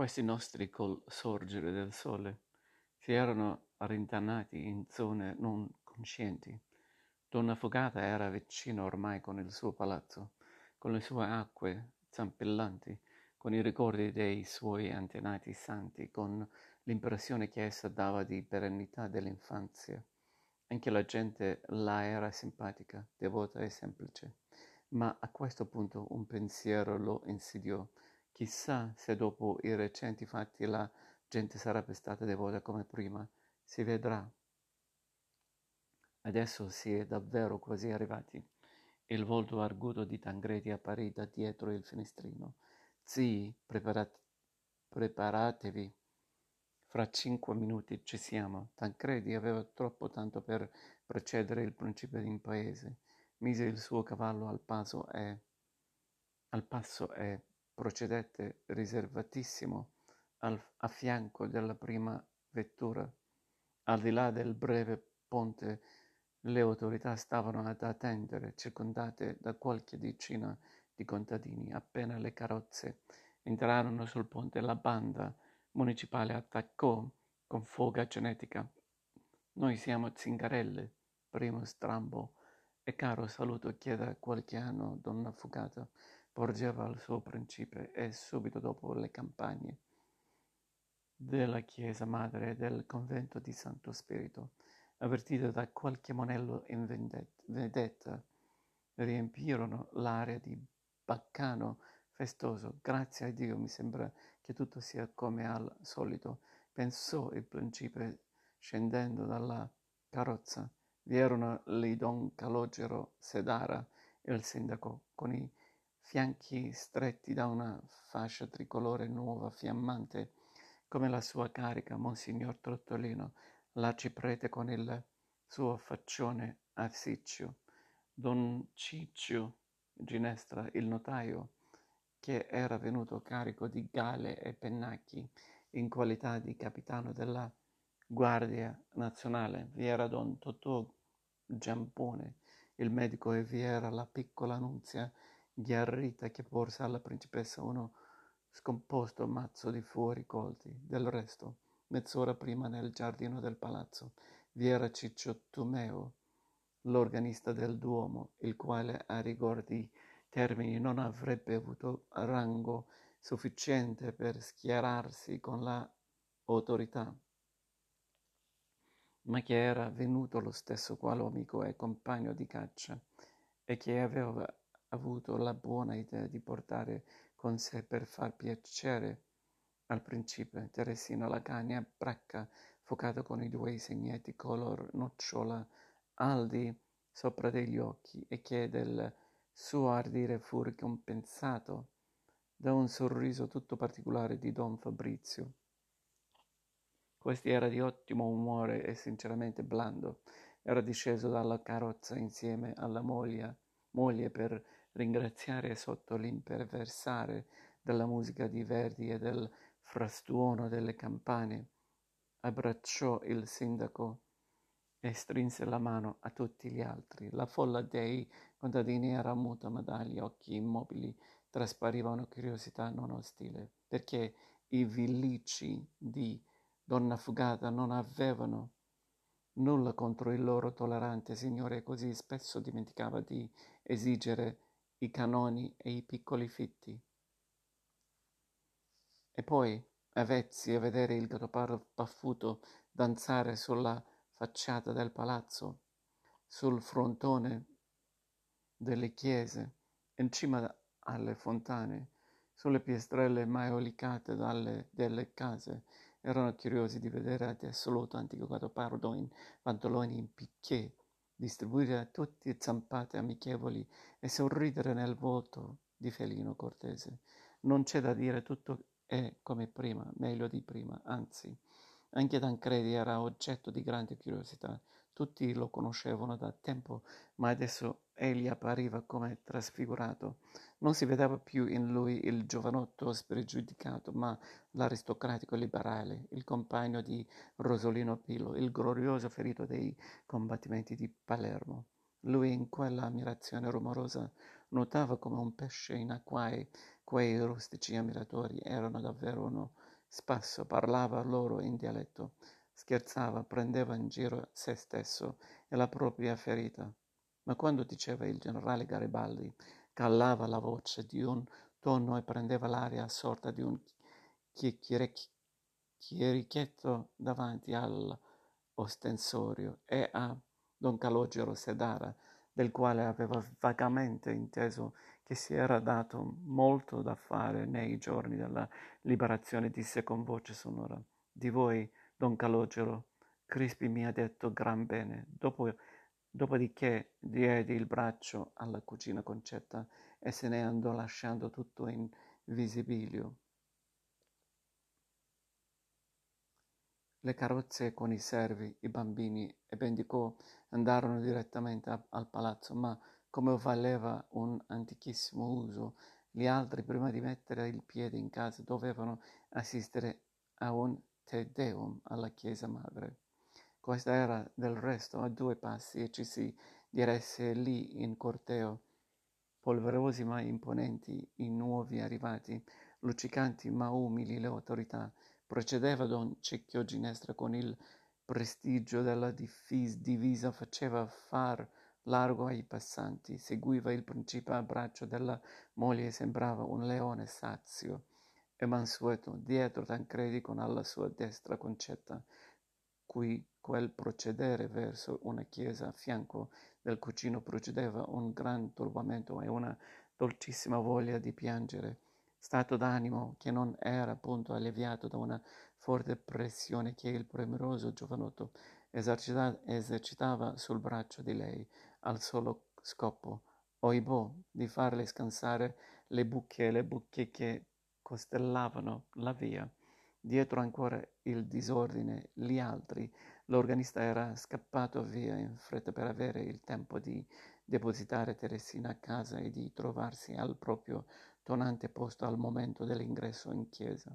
Questi nostri col sorgere del sole si erano rintanati in zone non conscienti. Donna Fugata era vicino ormai con il suo palazzo, con le sue acque zampillanti, con i ricordi dei suoi antenati santi, con l'impressione che essa dava di perennità dell'infanzia. Anche la gente là era simpatica, devota e semplice. Ma a questo punto un pensiero lo insidiò. Chissà se dopo i recenti fatti la gente sarebbe stata devota come prima. Si vedrà. Adesso si è davvero quasi arrivati. Il volto arguto di Tangredi apparì da dietro il finestrino. Zii, preparat- preparatevi. Fra cinque minuti ci siamo. Tancredi aveva troppo tanto per precedere il principe in paese. Mise il suo cavallo al passo e, al passo e procedette riservatissimo a fianco della prima vettura. Al di là del breve ponte le autorità stavano ad attendere, circondate da qualche decina di contadini. Appena le carrozze entrarono sul ponte, la banda municipale attaccò con foga genetica. Noi siamo Zingarelle, primo strambo, e caro saluto chieda qualche anno donna Fugata, porgeva al suo principe e subito dopo le campagne della chiesa madre e del convento di Santo Spirito, avvertito da qualche monello in vendetta, riempirono l'aria di baccano festoso. Grazie a Dio mi sembra che tutto sia come al solito, pensò il principe scendendo dalla carrozza. Vi erano lì Don Calogero Sedara e il sindaco, con i fianchi stretti da una fascia tricolore nuova, fiammante, come la sua carica, Monsignor Trottolino, l'arciprete con il suo faccione arsiccio, Don Ciccio Ginestra, il notaio, che era venuto carico di gale e pennacchi in qualità di capitano della Guardia Nazionale. Vi era Don Totò Giampone, il medico, e vi era la piccola Nunzia Ghiarrita che porse alla principessa uno scomposto mazzo di fuori colti. Del resto, mezz'ora prima nel giardino del palazzo, vi era Ciccio Tumeo, l'organista del Duomo, il quale a rigor di termini non avrebbe avuto rango sufficiente per schierarsi con l'autorità, ma che era venuto lo stesso quale amico e compagno di caccia e che aveva avuto la buona idea di portare con sé per far piacere al principe Teresina la cagna bracca focato con i due segnetti color nocciola aldi sopra degli occhi e che del suo ardire fu ricompensato da un sorriso tutto particolare di don Fabrizio. Questi era di ottimo umore e sinceramente blando. Era disceso dalla carrozza insieme alla moglie, moglie per ringraziare sotto l'imperversare della musica di Verdi e del frastuono delle campane. Abbracciò il sindaco e strinse la mano a tutti gli altri. La folla dei contadini era muta, ma dagli occhi immobili traspariva curiosità non ostile, perché i villicci di Donna Fugata non avevano nulla contro il loro tollerante signore e così spesso dimenticava di esigere i canoni e i piccoli fitti. E poi, avvezzi a vedere il gattopardo paffuto danzare sulla facciata del palazzo, sul frontone delle chiese, in cima alle fontane, sulle piastrelle maiolicate dalle, delle case, erano curiosi di vedere l'assoluto antico gattopardo in pantaloni in picché, distribuire a tutti zampate amichevoli e sorridere nel volto di felino cortese. Non c'è da dire, tutto è come prima, meglio di prima, anzi, anche Tancredi era oggetto di grande curiosità. Tutti lo conoscevano da tempo, ma adesso egli appariva come trasfigurato. Non si vedeva più in lui il giovanotto spregiudicato, ma l'aristocratico liberale, il compagno di Rosolino Pilo, il glorioso ferito dei combattimenti di Palermo. Lui in quella ammirazione rumorosa nuotava come un pesce in acquai. Quei rustici ammiratori erano davvero uno Spasso parlava loro in dialetto, scherzava, prendeva in giro se stesso e la propria ferita. Ma quando diceva il generale Garibaldi, callava la voce di un tono e prendeva l'aria sorta di un chierichetto davanti all'ostensorio e a don Calogero Sedara, del quale aveva vagamente inteso che si era dato molto da fare nei giorni della liberazione, disse con voce sonora. Di voi, don Calogero, Crispi mi ha detto gran bene. Dopo, dopodiché diedi il braccio alla cugina Concetta e se ne andò lasciando tutto in visibilio. Le carrozze con i servi, i bambini e Bendicò andarono direttamente a, al palazzo, ma come valeva un antichissimo uso, gli altri prima di mettere il piede in casa dovevano assistere a un Te Deum alla chiesa madre. Questa era del resto a due passi e ci si diresse lì in corteo, polverosi ma imponenti i nuovi arrivati, luccicanti ma umili le autorità, Procedeva don Cecchio Ginestra con il prestigio della divisa, faceva far largo ai passanti, seguiva il principe a braccio della moglie e sembrava un leone sazio. E mansueto, dietro Tancredi con alla sua destra Concetta, cui quel procedere verso una chiesa a fianco del cugino procedeva un gran turbamento e una dolcissima voglia di piangere stato d'animo che non era appunto alleviato da una forte pressione che il premuroso giovanotto esercita- esercitava sul braccio di lei, al solo scopo, oibò, di farle scansare le buche e le buche che costellavano la via. Dietro ancora il disordine, gli altri, l'organista era scappato via in fretta per avere il tempo di depositare Teresina a casa e di trovarsi al proprio tonante posto al momento dell'ingresso in chiesa.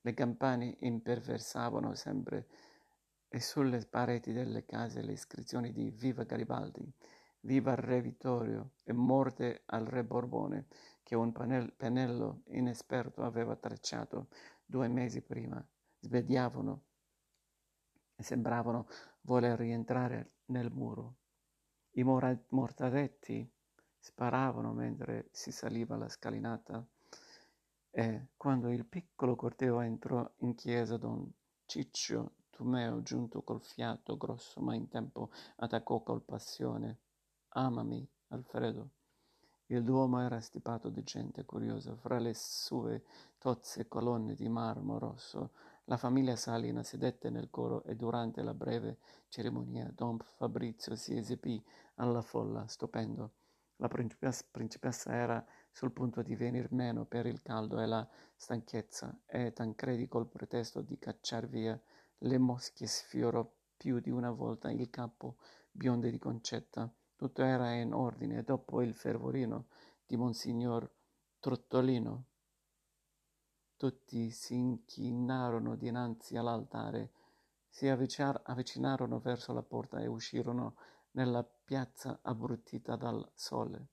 Le campane imperversavano sempre e sulle pareti delle case le iscrizioni di Viva Garibaldi, Viva Re Vittorio e Morte al Re Borbone che un pennello inesperto aveva tracciato due mesi prima, sbediavano e sembravano voler rientrare nel muro. I mora- mortaretti sparavano mentre si saliva la scalinata e quando il piccolo corteo entrò in chiesa don Ciccio Tumeo giunto col fiato grosso ma in tempo attaccò col passione amami Alfredo il duomo era stipato di gente curiosa fra le sue tozze colonne di marmo rosso la famiglia Salina sedette nel coro e durante la breve cerimonia don Fabrizio si esibì alla folla stupendo la principessa, principessa era sul punto di venir meno per il caldo e la stanchezza e Tancredi col pretesto di cacciar via le mosche sfiorò più di una volta il capo biondo di Concetta. Tutto era in ordine dopo il fervorino di Monsignor Trottolino. Tutti si inchinarono dinanzi all'altare, si avvicinarono verso la porta e uscirono nella piazza abbruttita dal sole.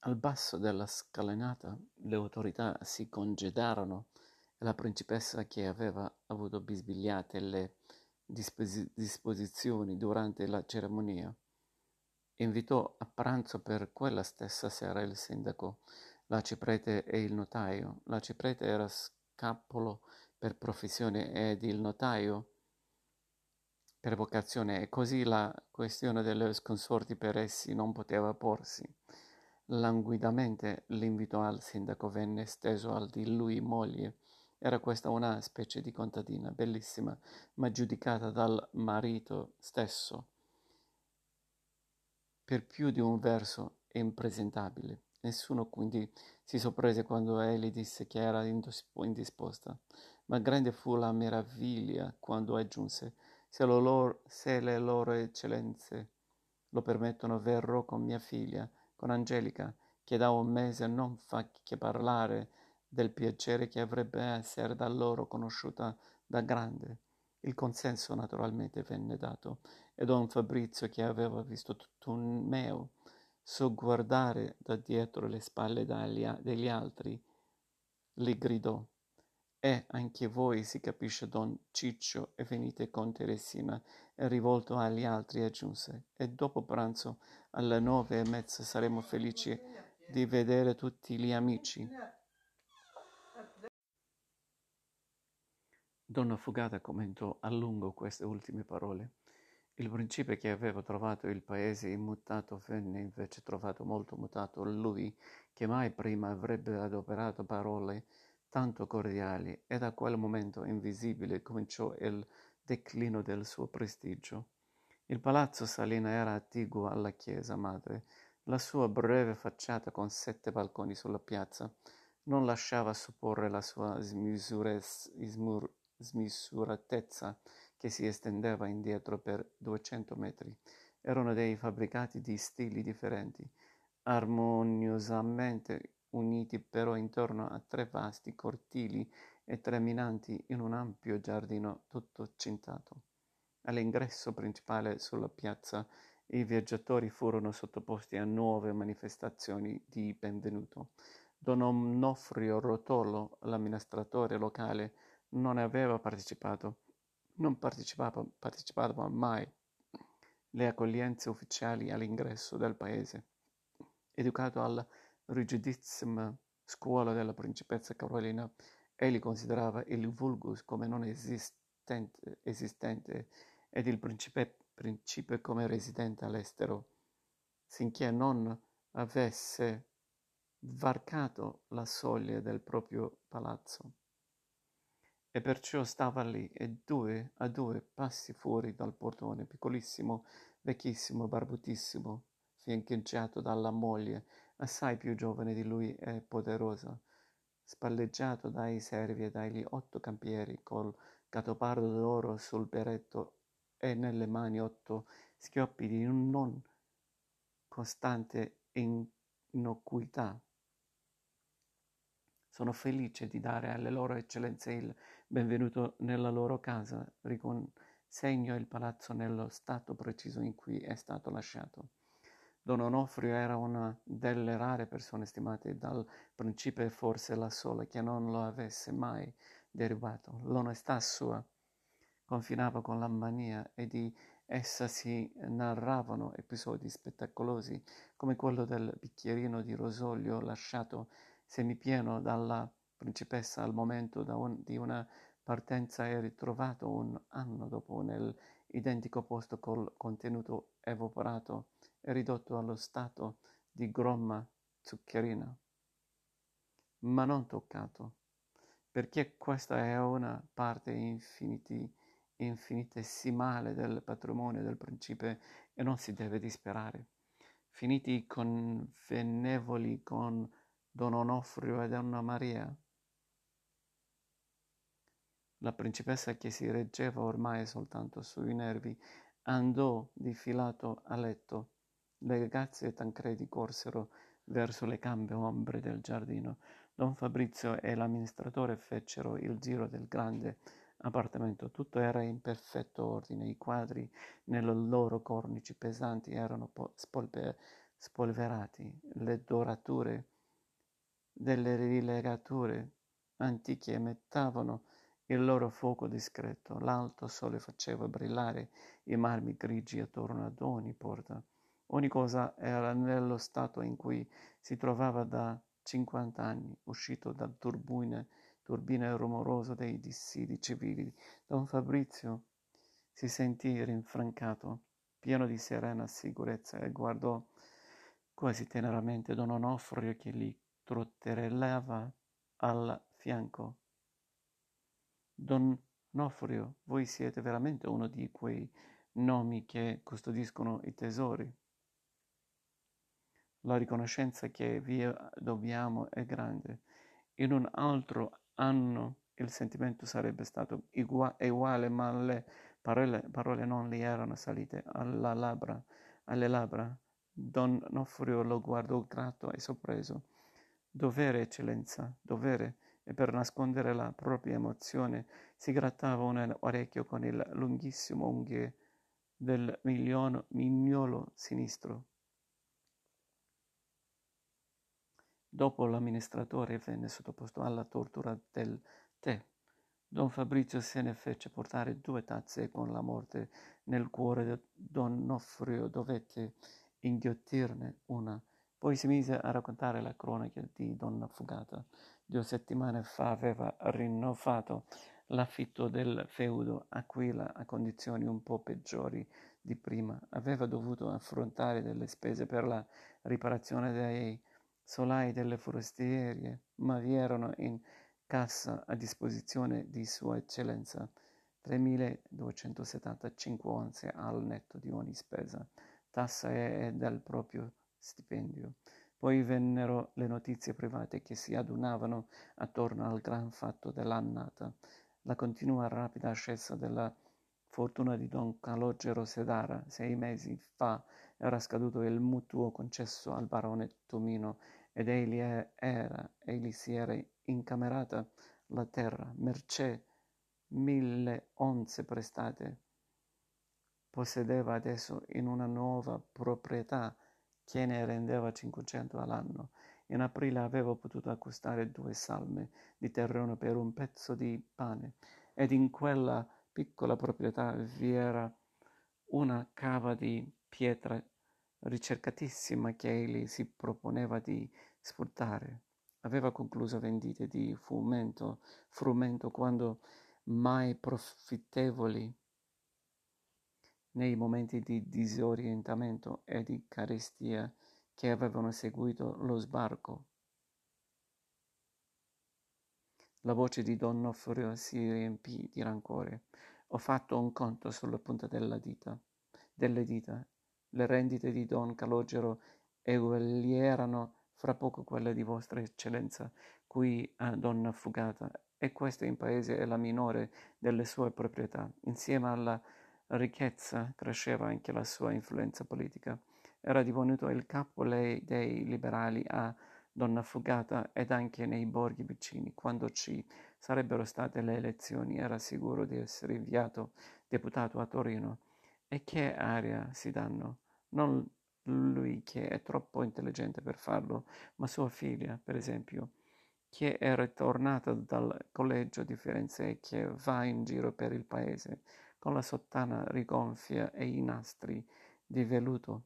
Al basso della scalinata le autorità si congedarono la principessa che aveva avuto bisbigliate le disposi- disposizioni durante la cerimonia invitò a pranzo per quella stessa sera il sindaco l'arciprete e il notaio. L'arciprete era scapolo per professione ed il notaio per vocazione e così la questione delle sconsorti per essi non poteva porsi. Languidamente l'invito al sindaco venne steso al di lui moglie. Era questa una specie di contadina, bellissima, ma giudicata dal marito stesso per più di un verso impresentabile. Nessuno quindi si sorprese quando egli disse che era indisposta, ma grande fu la meraviglia quando aggiunse se, loro, se le loro eccellenze lo permettono verrò con mia figlia, con Angelica, che da un mese non fa che parlare del piacere che avrebbe essere da loro conosciuta da grande. Il consenso naturalmente venne dato e don Fabrizio, che aveva visto tutto un meo sogguardare da dietro le spalle degli altri, le gridò e anche voi si capisce don Ciccio e venite con Teresina e rivolto agli altri aggiunse e dopo pranzo alle nove e mezza saremo felici di vedere tutti gli amici. Donna Fugata commentò a lungo queste ultime parole. Il principe che aveva trovato il paese immutato venne invece trovato molto mutato lui, che mai prima avrebbe adoperato parole tanto cordiali, e da quel momento invisibile cominciò il declino del suo prestigio. Il palazzo Salina era attiguo alla chiesa madre. La sua breve facciata con sette balconi sulla piazza non lasciava supporre la sua smisuratezza che si estendeva indietro per duecento metri. Erano dei fabbricati di stili differenti, armoniosamente uniti però intorno a tre vasti cortili e terminanti in un ampio giardino tutto cintato. All'ingresso principale sulla piazza i viaggiatori furono sottoposti a nuove manifestazioni di benvenuto. Don Onofrio Rotolo, l'amministratore locale, non aveva partecipato, non partecipava, partecipava mai le accoglienze ufficiali all'ingresso del paese. Educato alla rigidissima scuola della principessa Carolina, egli considerava il vulgus come non esistente, esistente ed il principe, principe come residente all'estero, sinché non avesse varcato la soglia del proprio palazzo. E perciò stava lì, e due a due passi fuori dal portone, piccolissimo, vecchissimo, barbutissimo, fiancheggiato dalla moglie, assai più giovane di lui e poderosa, spalleggiato dai servi e dagli otto campieri, col gattopardo d'oro sul berretto e nelle mani otto schioppi di non costante innocuità. Sono felice di dare alle loro eccellenze il benvenuto nella loro casa, riconsegno il palazzo nello stato preciso in cui è stato lasciato. Don Onofrio era una delle rare persone stimate dal principe forse la sola che non lo avesse mai derivato. L'onestà sua confinava con la mania e di essa si narravano episodi spettacolosi come quello del bicchierino di rosolio lasciato semipieno dalla principessa al momento un, di una partenza e ritrovato un anno dopo nell'identico posto col contenuto evaporato è ridotto allo stato di gromma zuccherina, ma non toccato, perché questa è una parte infiniti, infinitesimale del patrimonio del principe e non si deve disperare. Finiti i convenevoli con Don Onofrio e Donna Maria, la principessa che si reggeva ormai soltanto sui nervi andò difilato a letto le ragazze e Tancredi corsero verso le campe ombre del giardino. Don Fabrizio e l'amministratore fecero il giro del grande appartamento. Tutto era in perfetto ordine. I quadri nelle loro cornici pesanti erano po- spolpe- spolverati. Le dorature delle rilegature antiche emettavano il loro fuoco discreto. L'alto sole faceva brillare i marmi grigi attorno ad ogni porta. Ogni cosa era nello stato in cui si trovava da cinquant'anni, uscito dal turbine, turbine rumoroso dei dissidi civili. Don Fabrizio si sentì rinfrancato, pieno di serena sicurezza, e guardò quasi teneramente Don Onofrio che gli trotterellava al fianco. Don Onofrio, voi siete veramente uno di quei nomi che custodiscono i tesori. La riconoscenza che vi dobbiamo è grande. In un altro anno il sentimento sarebbe stato uguale, ma le parole, parole non gli erano salite labbra, alle labbra. Don Nofrio lo guardò gratto e sorpreso. Dovere, eccellenza, dovere. e per nascondere la propria emozione si grattava un orecchio con il lunghissimo unghie del mignolo sinistro. Dopo l'amministratore venne sottoposto alla tortura del tè. Don Fabrizio se ne fece portare due tazze e con la morte nel cuore di Don Noffrio dovette inghiottirne una. Poi si mise a raccontare la cronaca di Donna Fugata. Due settimane fa aveva rinnovato l'affitto del feudo Aquila a condizioni un po' peggiori di prima. Aveva dovuto affrontare delle spese per la riparazione dei solai delle forestiere, ma vi erano in cassa a disposizione di Sua Eccellenza 3.275 onze al netto di ogni spesa, tassa e del proprio stipendio. Poi vennero le notizie private che si adunavano attorno al gran fatto dell'annata, la continua rapida ascesa della fortuna di don Calogero Sedara. Sei mesi fa era scaduto il mutuo concesso al barone Tomino ed egli, era, egli si era incamerata la terra, mercé mille onze prestate. Possedeva adesso in una nuova proprietà che ne rendeva 500 all'anno. In aprile aveva potuto acquistare due salme di terreno per un pezzo di pane ed in quella piccola proprietà vi era una cava di pietra ricercatissima che egli si proponeva di sfruttare. Aveva concluso vendite di frumento, frumento quando mai profittevoli nei momenti di disorientamento e di carestia che avevano seguito lo sbarco. La voce di Don Nofrio si riempì di rancore. Ho fatto un conto sulla punta della dita, delle dita. Le rendite di Don Calogero eguaglieranno fra poco quelle di Vostra Eccellenza, qui a Donna Fugata, e questa in paese è la minore delle sue proprietà. Insieme alla ricchezza cresceva anche la sua influenza politica. Era divenuto il capo dei liberali a Donna Fugata ed anche nei borghi vicini. Quando ci sarebbero state le elezioni era sicuro di essere inviato deputato a Torino. E che aria si danno? Non lui che è troppo intelligente per farlo, ma sua figlia, per esempio, che è ritornata dal collegio di Firenze e che va in giro per il paese con la sottana rigonfia e i nastri di velluto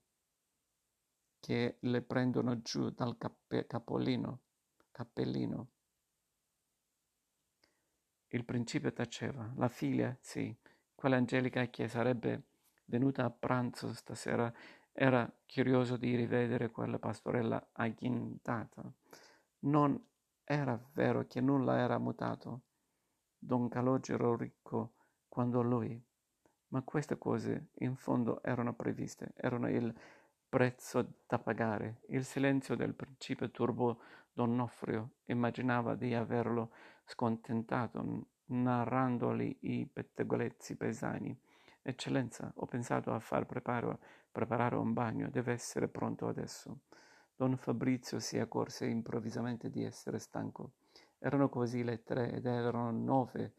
che le prendono giù dal cappe- capolino, cappellino. Il principe taceva. La figlia, sì, quella Angelica che sarebbe venuta a pranzo stasera, era curioso di rivedere quella pastorella agghindata. Non era vero che nulla era mutato. Don Calogero ricco quando lui. Ma queste cose in fondo erano previste, erano il prezzo da pagare. Il silenzio del principe turbò Don Nofrio, immaginava di averlo scontentato, narrandogli i pettegolezzi pesani. Eccellenza, ho pensato a far preparare, preparare un bagno, deve essere pronto adesso. Don Fabrizio si accorse improvvisamente di essere stanco. Erano quasi le tre ed erano nove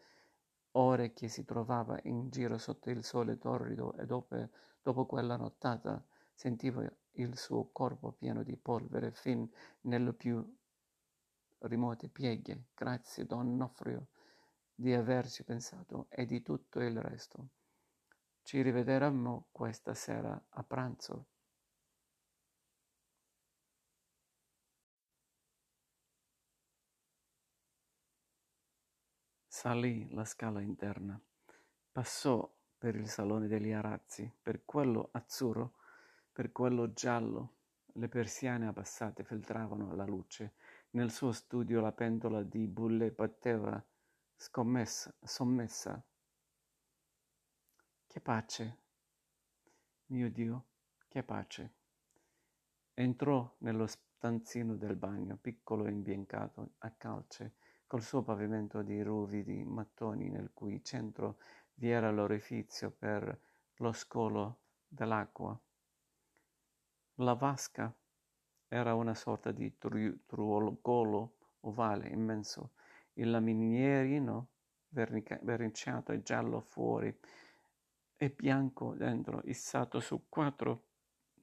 ore che si trovava in giro sotto il sole torrido e dopo, dopo quella nottata sentiva il suo corpo pieno di polvere fin nelle più remote pieghe. Grazie, Don Nofrio, di averci pensato e di tutto il resto. Ci rivedremo questa sera a pranzo. Salì la scala interna, passò per il salone degli arazzi, per quello azzurro, per quello giallo. Le persiane abbassate filtravano la luce. Nel suo studio la pentola di bulle batteva scommessa, sommessa. Che pace! Mio Dio, che pace! Entrò nello stanzino del bagno, piccolo e imbiancato, a calce, col suo pavimento di ruvidi mattoni nel cui centro vi era l'orifizio per lo scolo dell'acqua. La vasca era una sorta di truolo ovale immenso, il laminierino verniciato e giallo fuori e bianco dentro, issato su quattro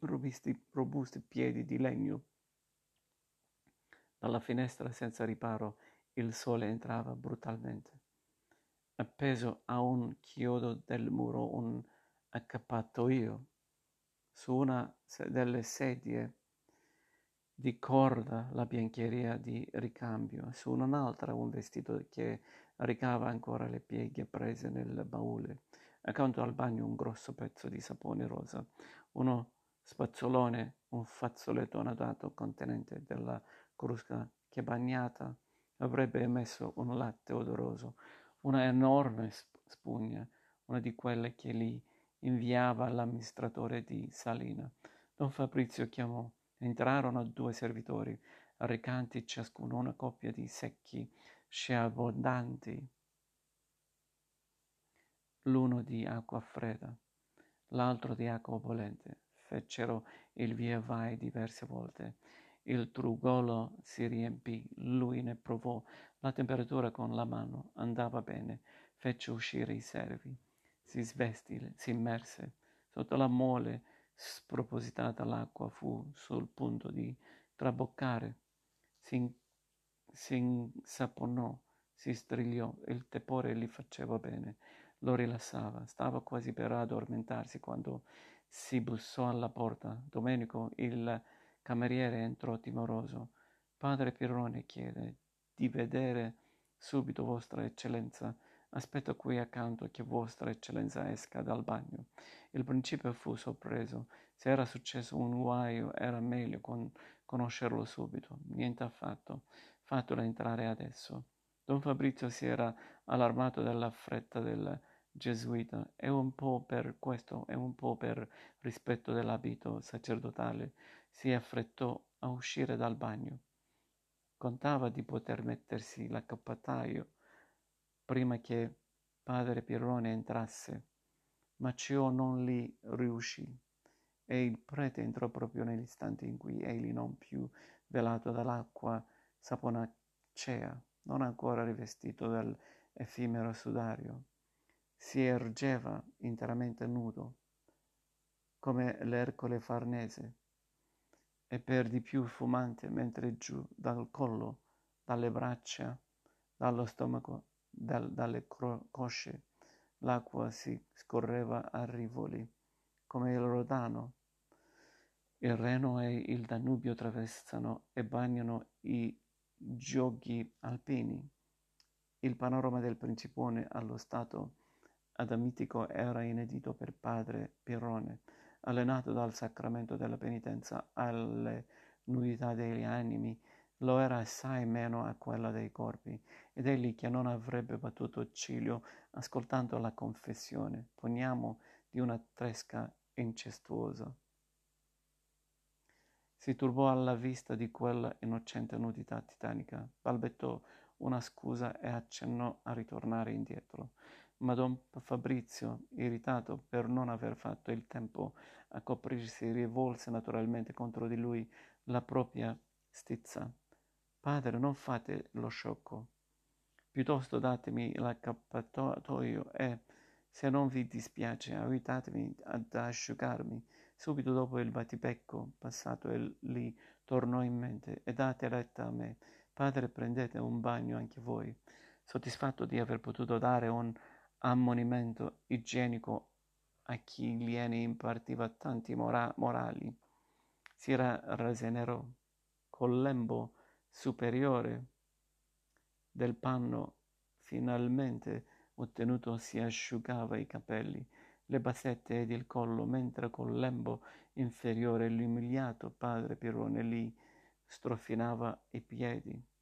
robusti, robusti piedi di legno. Dalla finestra senza riparo il sole entrava brutalmente. Appeso a un chiodo del muro un accappatoio. Su una delle sedie di corda la biancheria di ricambio, su un'altra un vestito che recava ancora le pieghe prese nel baule. Accanto al bagno un grosso pezzo di sapone rosa, uno spazzolone, un fazzoletto annodato contenente della crusca che bagnata avrebbe emesso un latte odoroso, una enorme spugna, una di quelle che gli inviava l'amministratore di Salina. Don Fabrizio chiamò. Entrarono due servitori, recanti ciascuno una coppia di secchi sciabbondanti, l'uno di acqua fredda, l'altro di acqua bollente. Fecero il via vai diverse volte. Il trugolo si riempì, lui ne provò la temperatura con la mano, andava bene, fece uscire i servi, si svestì, si immerse. Sotto la mole spropositata l'acqua fu sul punto di traboccare. Si, si insaponò, si strigliò, il tepore gli faceva bene, lo rilassava, stava quasi per addormentarsi quando si bussò alla porta. Domenico, il cameriere, entrò timoroso. Padre Pirrone chiede di vedere subito Vostra Eccellenza. Aspetto qui accanto che Vostra Eccellenza esca dal bagno. Il principe fu sorpreso. Se era successo un guaio era meglio con- conoscerlo subito. Niente affatto. Fatelo entrare adesso. Don Fabrizio si era allarmato della fretta del gesuita e un po' per questo e un po' per rispetto dell'abito sacerdotale si affrettò a uscire dal bagno. Contava di poter mettersi l'accappataio prima che padre Pirrone entrasse, ma ciò non gli riuscì e il prete entrò proprio nell'istante in cui egli non più velato dall'acqua saponacea, non ancora rivestito dell'effimero sudario, si ergeva interamente nudo, come l'Ercole farnese, e per di più fumante, mentre giù dal collo, dalle braccia, dallo stomaco, dal, dalle cro- cosce, l'acqua si scorreva a rivoli, come il Rodano. Il Reno e il Danubio traversano e bagnano i gioghi alpini. Il panorama del Principone allo stato adamitico era inedito per padre Pirrone, allenato dal sacramento della penitenza alle nudità degli animi, lo era assai meno a quella dei corpi, ed egli che non avrebbe battuto ciglio ascoltando la confessione, poniamo, di una tresca incestuosa. Si turbò alla vista di quella innocente nudità titanica, balbettò una scusa e accennò a ritornare indietro ma don Fabrizio, irritato per non aver fatto il tempo a coprirsi, rivolse naturalmente contro di lui la propria stizza. Padre, non fate lo sciocco. Piuttosto datemi l'accappatoio e, se non vi dispiace, aiutatemi ad asciugarmi. Subito dopo il battibecco passato e lì tornò in mente e date retta a me. Padre, prendete un bagno anche voi. Soddisfatto di aver potuto dare un ammonimento igienico a chi gliene impartiva tanti mora- morali. Si ra- rassenerò col lembo superiore del panno finalmente ottenuto si asciugava i capelli, le bassette ed il collo, mentre col lembo inferiore l'umiliato padre Pirone lì strofinava i piedi.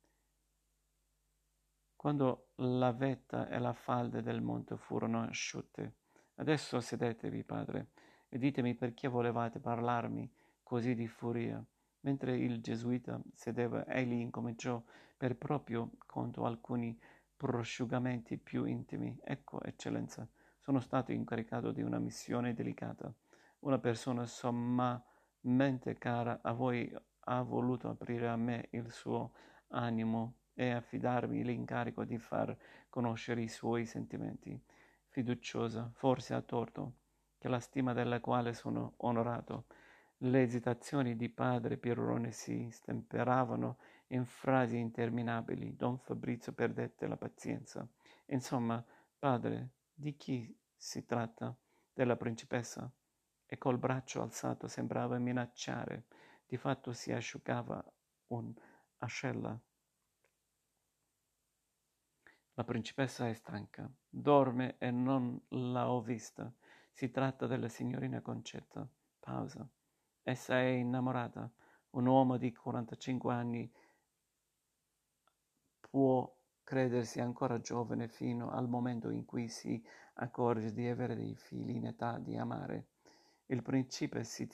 Quando la vetta e la falde del monte furono asciutte, adesso sedetevi, padre, e ditemi perché volevate parlarmi così di furia. Mentre il gesuita sedeva, egli incominciò per proprio conto alcuni prosciugamenti più intimi. Ecco, eccellenza, sono stato incaricato di una missione delicata. Una persona sommamente cara a voi ha voluto aprire a me il suo animo e affidarmi l'incarico di far conoscere i suoi sentimenti, fiduciosa, forse a torto, che la stima della quale sono onorato. Le esitazioni di padre Pirrone si stemperavano in frasi interminabili. Don Fabrizio perdette la pazienza. Insomma, padre, di chi si tratta? Della principessa? E col braccio alzato sembrava minacciare. Di fatto si asciugava un'ascella. La principessa è stanca, dorme e non la ho vista. Si tratta della signorina Concetta. Pausa. Essa è innamorata. Un uomo di 45 anni può credersi ancora giovane fino al momento in cui si accorge di avere dei figli in età di amare. Il principe si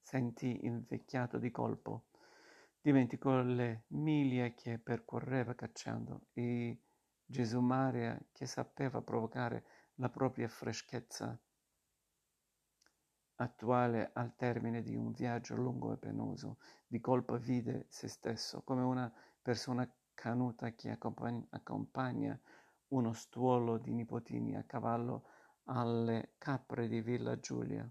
sentì invecchiato di colpo. Dimenticò le miglia che percorreva cacciando e Gesù Maria che sapeva provocare la propria freschezza attuale al termine di un viaggio lungo e penoso. Di colpo vide se stesso come una persona canuta che accompagna, accompagna uno stuolo di nipotini a cavallo alle capre di Villa Giulia.